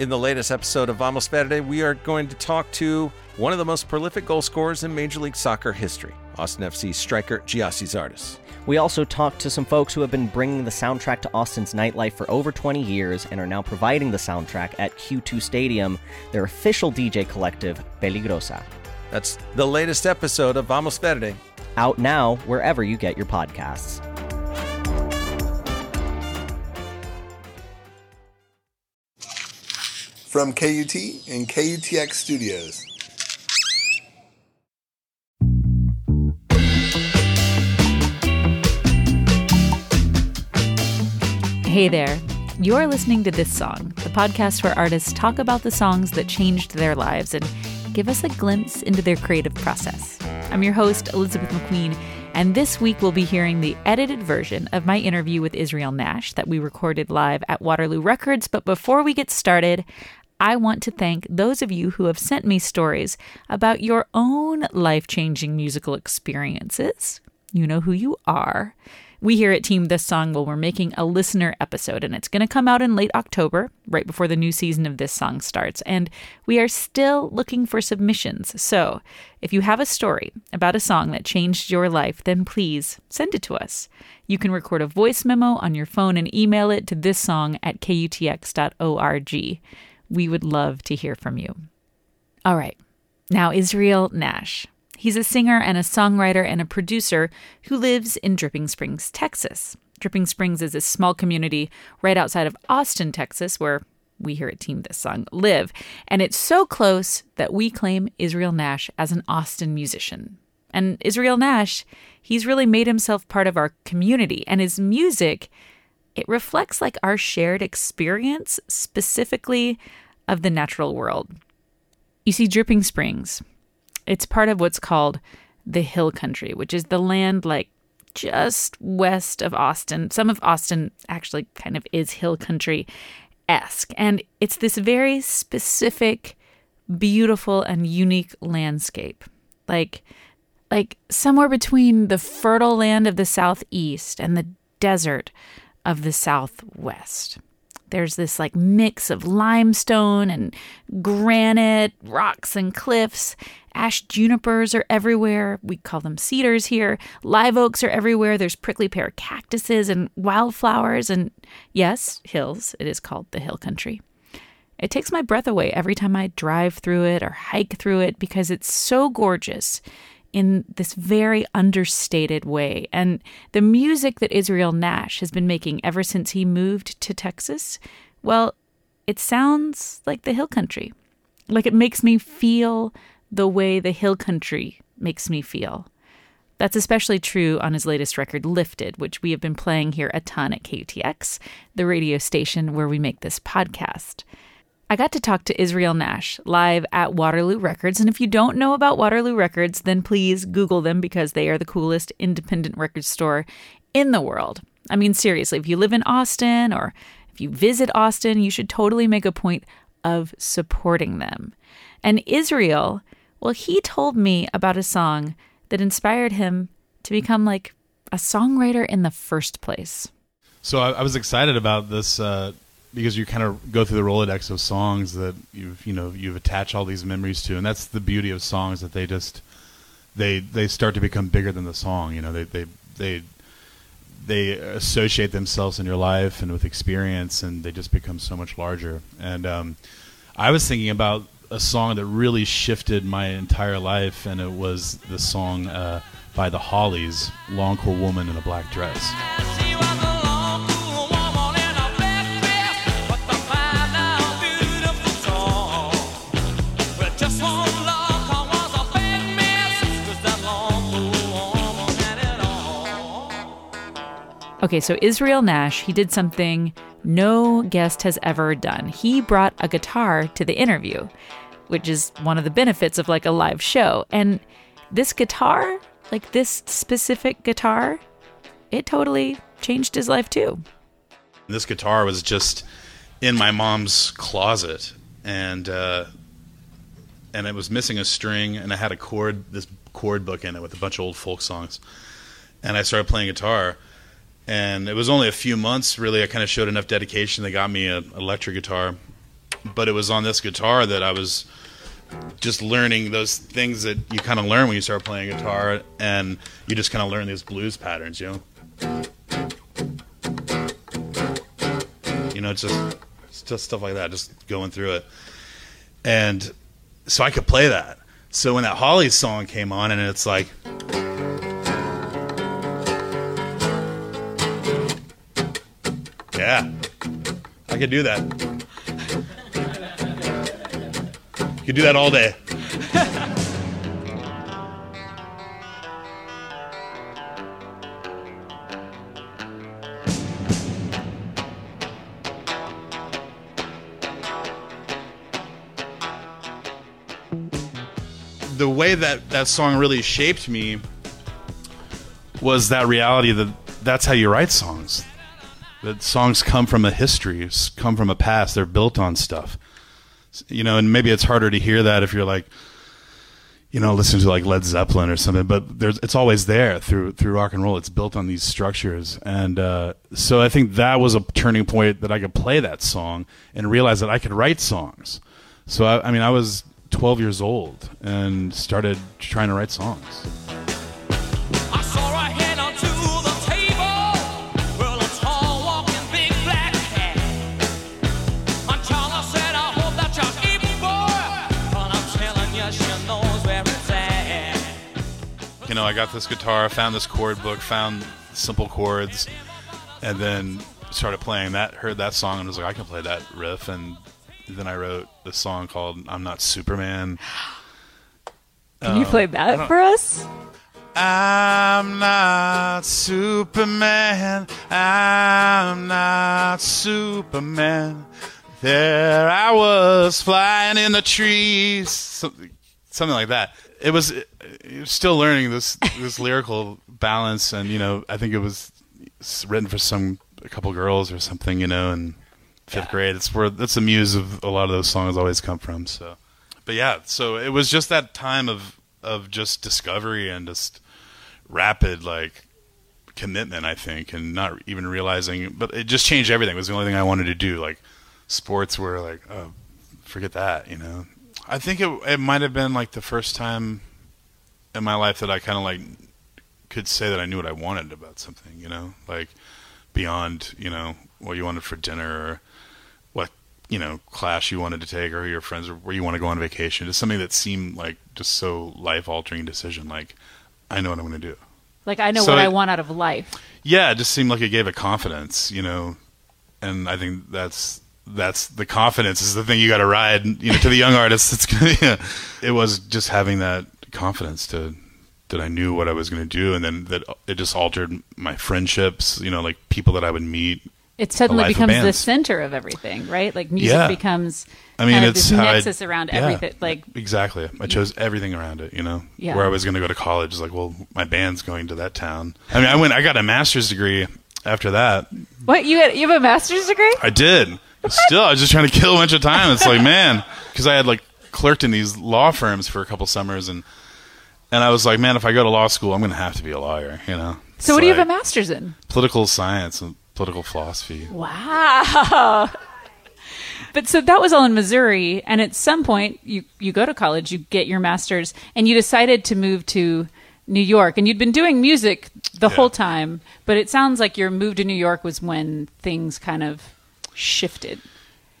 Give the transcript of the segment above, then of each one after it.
In the latest episode of Vamos Verde, we are going to talk to one of the most prolific goal scorers in Major League Soccer history, Austin FC striker Gyasi Zardes. We also talked to some folks who have been bringing the soundtrack to Austin's nightlife for over 20 years and are now providing the soundtrack at Q2 Stadium, their official DJ collective, Peligrosa. That's the latest episode of Vamos Verde. Out now wherever you get your podcasts. From KUT and KUTX Studios. Hey there. You're listening to This Song, the podcast where artists talk about the songs that changed their lives and give us a glimpse into their creative process. I'm your host, Elizabeth McQueen, and this week we'll be hearing the edited version of my interview with Israel Nash that we recorded live at Waterloo Records. But before we get started, I want to thank those of you who have sent me stories about your own life changing musical experiences. You know who you are. We here at Team This Song, well, we're making a listener episode, and it's going to come out in late October, right before the new season of This Song starts. And we are still looking for submissions. So if you have a story about a song that changed your life, then please send it to us. You can record a voice memo on your phone and email it to this song at kutx.org. We would love to hear from you. All right, now Israel Nash. He's a singer and a songwriter and a producer who lives in Dripping Springs, Texas. Dripping Springs is a small community right outside of Austin, Texas, where we here at Team This Song live. And it's so close that we claim Israel Nash as an Austin musician. And Israel Nash, he's really made himself part of our community, and his music, it reflects like our shared experience, specifically of the natural world. You see, Dripping Springs, it's part of what's called the Hill Country, which is the land like just west of Austin. Some of Austin actually kind of is Hill Country esque. And it's this very specific, beautiful, and unique landscape. Like, like somewhere between the fertile land of the southeast and the desert of the southwest. There's this like mix of limestone and granite, rocks and cliffs. Ash junipers are everywhere. We call them cedars here. Live oaks are everywhere. There's prickly pear cactuses and wildflowers. And yes, hills. It is called the hill country. It takes my breath away every time I drive through it or hike through it because it's so gorgeous in this very understated way. And the music that Israel Nash has been making ever since he moved to Texas, well, it sounds like the hill country. Like it makes me feel the way the hill country makes me feel. That's especially true on his latest record, Lifted, which we have been playing here a ton at KUTX, the radio station where we make this podcast. I got to talk to Israel Nash live at Waterloo Records. And if you don't know about Waterloo Records, then please Google them because they are the coolest independent record store in the world. I mean, seriously, if you live in Austin or if you visit Austin, you should totally make a point of supporting them. And Israel, well, he told me about a song that inspired him to become like a songwriter in the first place. So I, I was excited about this uh, because you kind of go through the rolodex of songs that you've you know you've attached all these memories to, and that's the beauty of songs that they just they they start to become bigger than the song. You know, they they they they associate themselves in your life and with experience, and they just become so much larger. And um, I was thinking about a song that really shifted my entire life, and it was the song uh, by the Hollies, "Long Cool Woman in a Black Dress." Okay, so Israel Nash, he did something no guest has ever done. He brought a guitar to the interview, which is one of the benefits of like a live show. And this guitar, like this specific guitar, it totally changed his life too. This guitar was just in my mom's closet, and uh, and it was missing a string, and I had a chord, this chord book in it with a bunch of old folk songs, and I started playing guitar and it was only a few months really i kind of showed enough dedication they got me an electric guitar but it was on this guitar that I was just learning those things that you kind of learn when you start playing guitar, and you just kind of learn these blues patterns, you know. You know, just just stuff like that, just going through it, and so I could play that. So when that Holly song came on, and it's like. Yeah, I could do that. You could do that all day. the way that that song really shaped me was that reality that that's how you write songs. That songs come from a history, come from a past. They're built on stuff, you know. And maybe it's harder to hear that if you're like, you know, listening to like Led Zeppelin or something. But there's, it's always there through through rock and roll. It's built on these structures, and uh, so I think that was a turning point that I could play that song and realize that I could write songs. So I, I mean, I was 12 years old and started trying to write songs. You know, I got this guitar, found this chord book, found simple chords, and then started playing that. Heard that song and was like, I can play that riff. And then I wrote this song called "I'm Not Superman." Can you play um, that for us? I'm not Superman. I'm not Superman. There I was flying in the trees, something, something like that. It was, it was still learning this this lyrical balance, and you know, I think it was written for some a couple girls or something, you know, in fifth grade. It's where that's the muse of a lot of those songs always come from. So, but yeah, so it was just that time of of just discovery and just rapid like commitment i think and not even realizing but it just changed everything it was the only thing i wanted to do like sports were like oh forget that you know i think it, it might have been like the first time in my life that i kind of like could say that i knew what i wanted about something you know? Like beyond you know what you wanted for dinner or what you know class you wanted to take or your friends or where you want to go on vacation. Just something that seemed like just so life altering decision like i know what i'm going to do. Like I know So what I want out of life. yeah, it just seemed like it gave it confidence, you know, and I think that's that's the confidence is the thing you got to ride. You know, to the young artists, it's gonna, yeah. it was just having that confidence to that I knew what I was going to do, and then that it just altered my friendships. You know, like people that I would meet. It suddenly becomes the center of everything, right? Like music Yeah. becomes I mean, it's this how I- around yeah, everything. Like exactly, I chose everything around it. You know, Yeah. where I was going to go to college is like, well, my band's going to that town. I mean, I went, I got a master's degree after that. what you had, you have a master's degree? I did. Still, I was just trying to kill a bunch of time. It's like, man, because I had like clerked in these law firms for a couple summers, and and I was like, man, if I go to law school, I'm going to have to be a lawyer. You know. So It's what do you have a master's in? Political science and political philosophy. Wow. But so that was all in Missouri, and at some point you you go to college, you get your master's, and you decided to move to New York, and you'd been doing music the Yeah. whole time, but it sounds like your move to New York was when things kind of shifted.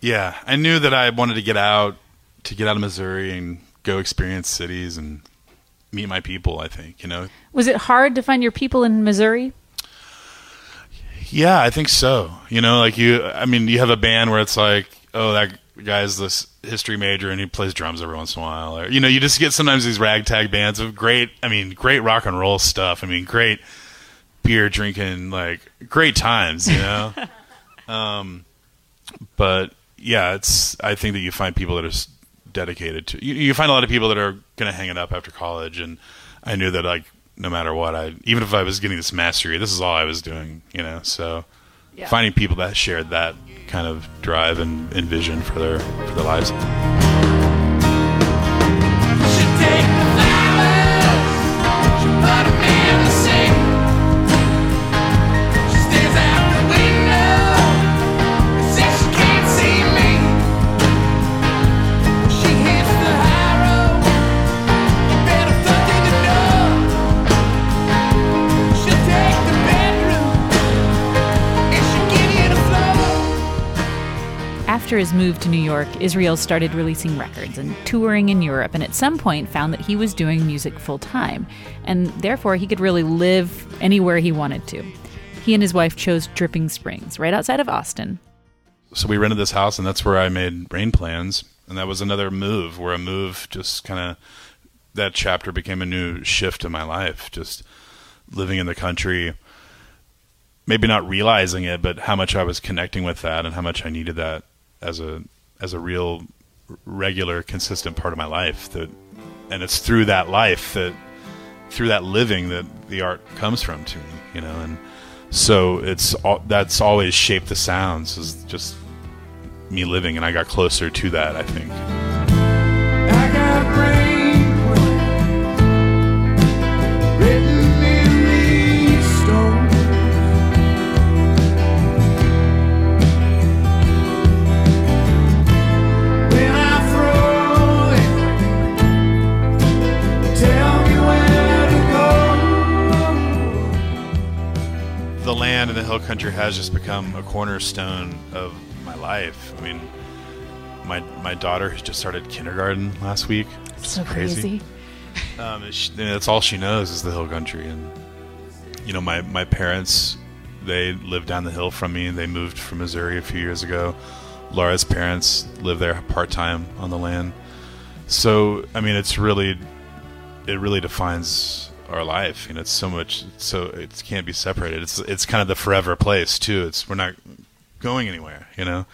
Yeah, I knew that I wanted to get out, to get out of Missouri and go experience cities and meet my people. I think you know. Was it hard to find your people in Missouri? Yeah, I think so. You know, like you, I mean, you have a band where it's like, oh, that guy's this history major and he plays drums every once in a while. Or, you know, you just get sometimes these ragtag bands of great, I mean, great rock and roll stuff. I mean, great beer drinking, like great times, you know? um, but yeah, it's, I think that you find people that are dedicated to, you, you find a lot of people that are going to hang it up after college. And I knew that, like, no matter what, I, even if I was getting this mastery, this is all I was doing, you know? So, Yeah. finding people that shared that kind of drive and, and vision for their for their lives. After his move to New York, Israel started releasing records and touring in Europe, and at some point found that he was doing music full time, and therefore he could really live anywhere he wanted to. He and his wife chose Dripping Springs, right outside of Austin. so we rented this house and that's where I made rain plans and that was another move where a move just kind of that chapter became a new shift in my life just living in the country maybe not realizing it but how much I was connecting with that and how much I needed that as a as a real regular consistent part of my life that and it's through that life that through that living that the art comes from to me you know and so it's all, that's always shaped the sounds is just me living and I got closer to that I think to go. the and the hill country has just become a cornerstone of my life I mean my my daughter has just started kindergarten last week So crazy. Um, she, that's all she knows is the hill country, and you know, my my parents they live down the hill from me. They moved from Missouri a few years ago. Laura's parents live there part time on the land. So I mean, it's really it really defines our life. You know, it's so much. So it can't be separated. It's it's kind of the forever place too. It's we're not going anywhere. You know.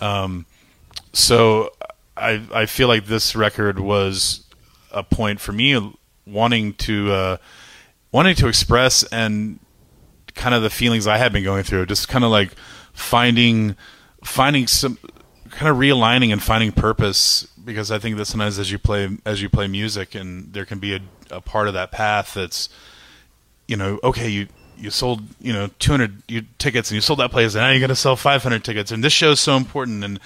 Um, so I I feel like this record was a point for me wanting to uh, wanting to express and kind of the feelings I had been going through, just kind of like finding finding some kind of realigning and finding purpose because I think that sometimes as you play as you play music and there can be a, a part of that path that's you know okay you you sold you know 200 you, tickets and you sold that place and now you're going to sell 500 tickets and this show's so important and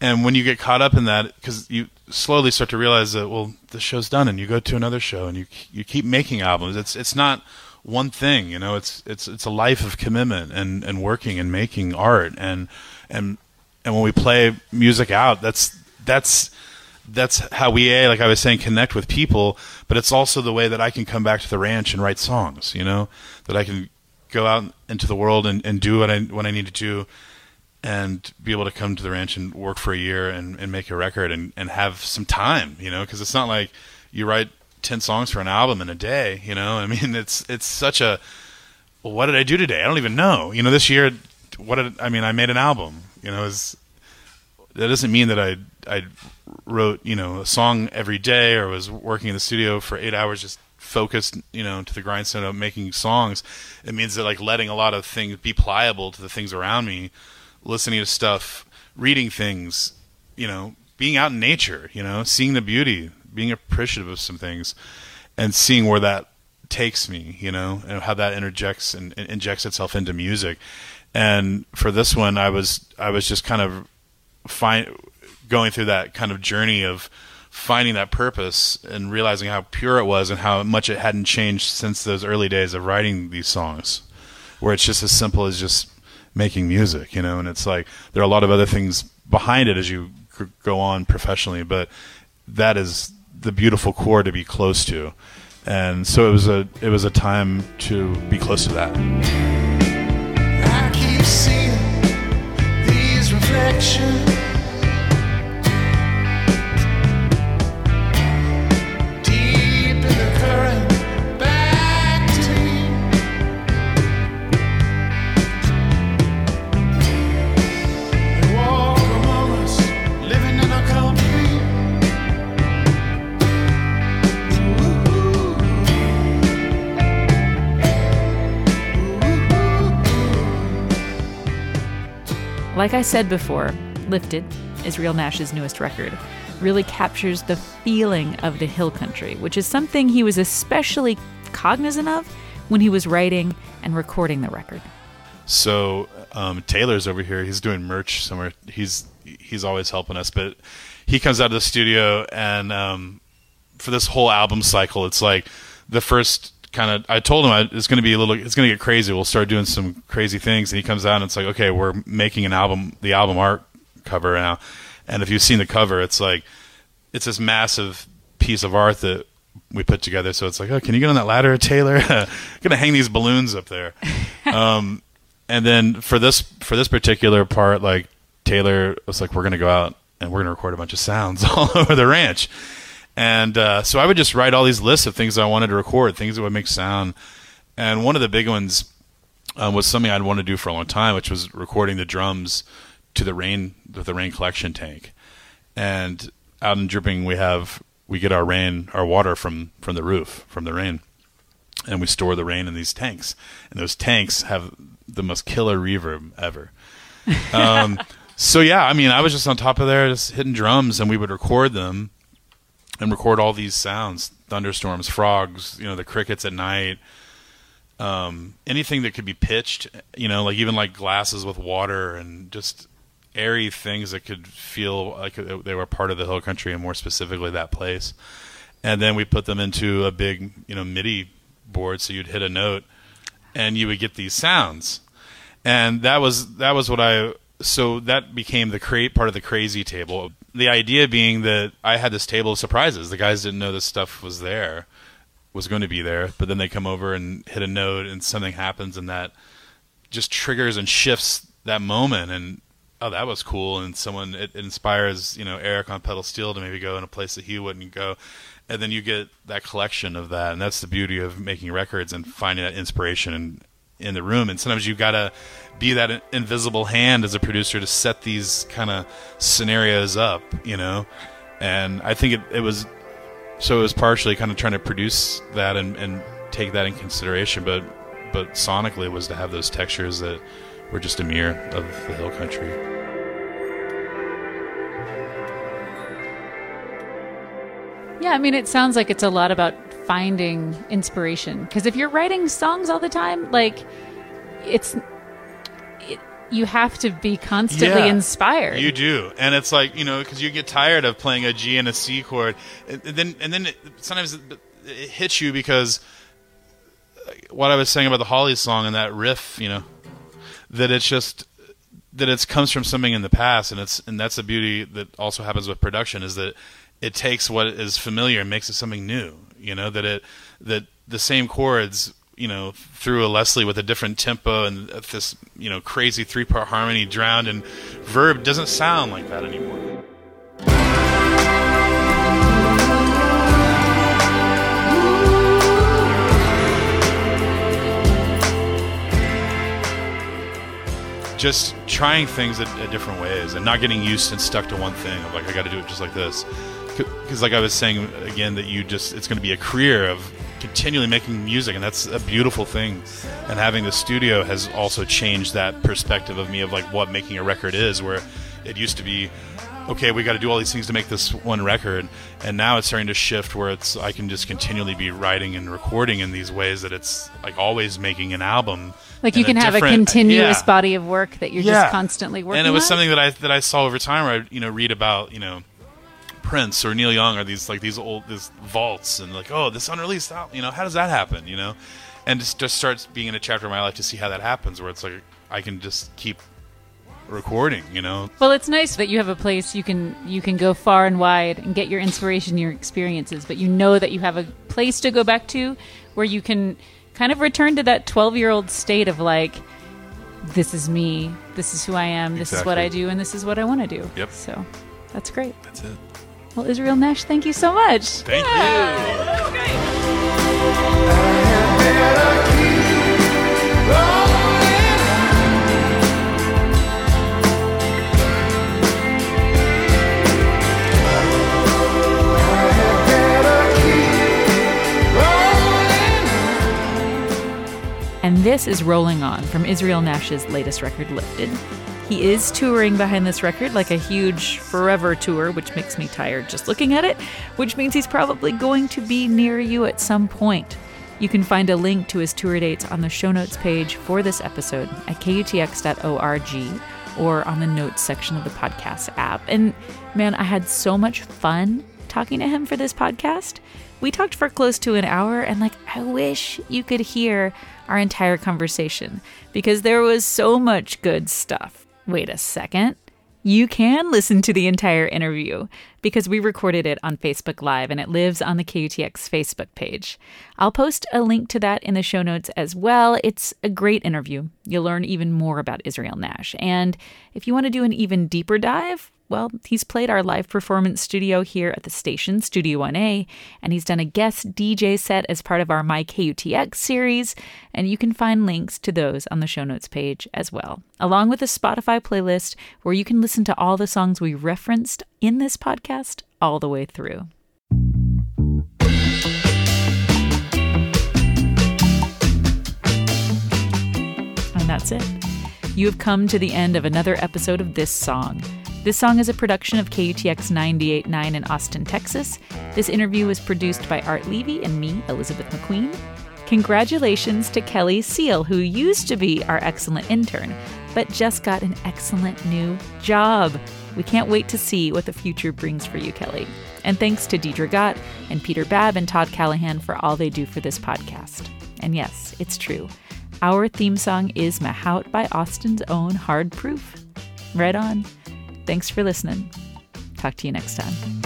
and when you get caught up in that because you slowly start to realize that well the show's done and you go to another show and you you keep making albums. It's it's not one thing you know it's it's it's a life of commitment and and working and making art and and and when we play music out that's that's that's how we like I was saying connect with people but it's also the way that I can come back to the ranch and write songs you know that I can go out into the world and, and do what I what I need to do and be able to come to the ranch and work for a year and, and make a record and, and have some time, you know, because it's not like you write 10 songs for an album in a day, you know, I mean, it's, it's such a, well, what did I do today? I don't even know, you know, this year, what did, I mean, I made an album, you know, is that doesn't mean that I, I wrote, you know, a song every day or was working in the studio for eight hours, just focused, you know, to the grindstone of making songs. It means that like letting a lot of things be pliable to the things around me, listening to stuff, reading things, you know, being out in nature, you know, seeing the beauty, being appreciative of some things, and seeing where that takes me, you know, and how that interjects and, and injects itself into music. And for this one, I was I was just kind of find going through that kind of journey of finding that purpose and realizing how pure it was and how much it hadn't changed since those early days of writing these songs, where it's just as simple as just making music, you know, and it's like there are a lot of other things behind it as you go on professionally, but that is the beautiful core to be close to. And so it was a it was a time to be close to that. Like I said before, Lifted, Israel Nash's newest record, really captures the feeling of the hill country, which is something he was especially cognizant of when he was writing and recording the record. So um, Taylor's over here. He's doing merch somewhere. He's he's always helping us, but he comes out of the studio and um, for this whole album cycle, it's like the first kind of. I told him I, it's going to be a little. It's going to get crazy. We'll start doing some crazy things, and he comes out and it's like, okay, we're making an album. The album art cover now. And if you've seen the cover, it's like it's this massive piece of art that we put together. So it's like, oh, can you get on that ladder, Taylor? gonna hang these balloons up there. um, and then for this for this particular part, like Taylor was like, we're gonna go out and we're gonna record a bunch of sounds all over the ranch. And uh, so I would just write all these lists of things I wanted to record, things that would make sound. And one of the big ones um, was something I'd wanted to do for a long time, which was recording the drums to the rain with the rain collection tank. And out in Dripping, we have we get our rain, our water from from the roof, from the rain, and we store the rain in these tanks. And those tanks have the most killer reverb ever. Um, so yeah, I mean, I was just on top of there, just hitting drums, and we would record them and record all these sounds thunderstorms frogs you know the crickets at night um, anything that could be pitched you know like even like glasses with water and just airy things that could feel like they were part of the hill country and more specifically that place. And then we put them into a big you know midi board so you'd hit a note and you would get these sounds. And that was that was what i so that became the create part of the crazy table the idea being that I had this table of surprises. The guys didn't know this stuff was there, was going to be there, but then they come over and hit a note, and something happens, and that just triggers and shifts that moment. And oh, that was cool. And someone it, it inspires, you know, Eric on pedal steel to maybe go in a place that he wouldn't go. And then you get that collection of that, and that's the beauty of making records and finding that inspiration in, in the room. And sometimes you've gotta be that invisible hand as a producer to set these kind of scenarios up, you know. And I think it, it was so it was partially kind of trying to produce that and, and take that in consideration, but but sonically it was to have those textures that were just a mirror of the hill country. Yeah, I mean, it sounds like it's a lot about finding inspiration. Because if you're writing songs all the time, like, it's. It, you have to be constantly Yeah, inspired. You do, and it's like you know because you get tired of playing a G and a C chord, and then and then it, sometimes it, it hits you because what I was saying about the Hollies song and that riff, you know, that it's just that it comes from something in the past, and it's and that's the beauty that also happens with production is that it takes what is familiar and makes it something new. You know that it that the same chords, you know, through a Leslie with a different tempo and this you know crazy three part harmony drowned in verb doesn't sound like that anymore. just trying things at, at different ways and not getting used and stuck to one thing of like I got to do it just like this because like I was saying again that you just it's going to be a career of continually making music and that's a beautiful thing and having the studio has also changed that perspective of me of like what making a record is where it used to be okay we got to do all these things to make this one record and now it's starting to shift where it's I can just continually be writing and recording in these ways that it's like always making an album like you can have a continuous yeah. body of work that you're Yeah. just constantly working and it was on. something that I that I saw over time where I you know read about you know Prince or Neil Young or these like these old these vaults and like oh this unreleased album you know how does that happen you know and just just starts being in a chapter of my life to see how that happens where it's like I can just keep recording you know Well, it's nice that you have a place you can you can go far and wide and get your inspiration, your experiences, but you know that you have a place to go back to where you can kind of return to that 12-year-old state of like this is me, this is who I am, this is what I do and this is what I want to do. Yep. So, that's great. that's it Well, Israel Nash, thank you so much. thank you And this is Rolling On from Israel Nash's latest record, Lifted. He is touring behind this record like a huge forever tour, which makes me tired just looking at it, which means he's probably going to be near you at some point. You can find a link to his tour dates on the show notes page for this episode at kutx.org or on the notes section of the podcast app. And man, I had so much fun talking to him for this podcast. We talked for close to an hour, and like, I wish you could hear our entire conversation because there was so much good stuff. Wait a second. You can listen to the entire interview because we recorded it on Facebook Live and it lives on the KUTX Facebook page. I'll post a link to that in the show notes as well. It's a great interview. You'll learn even more about Israel Nash. And if you want to do an even deeper dive, well, he's played our live performance studio here at the station, Studio 1A, and he's done a guest DJ set as part of our My KUTX series, and you can find links to those on the show notes page as well, along with a Spotify playlist where you can listen to all the songs we referenced in this podcast all the way through. And that's it. You have come to the end of another episode of This Song. This song is a production of KUTX 98.9 in Austin, Texas. This interview was produced by Art Levy and me, Elizabeth McQueen. Congratulations to Kelly Seal, who used to be our excellent intern, but just got an excellent new job. We can't wait to see what the future brings for you, Kelly. And thanks to Deidre Gott and Peter Babb and Todd Callahan for all they do for this podcast. And yes, it's true. Our theme song is Mahout by Austin's own Hard Proof. Right on. Thanks for listening. Talk to you next time.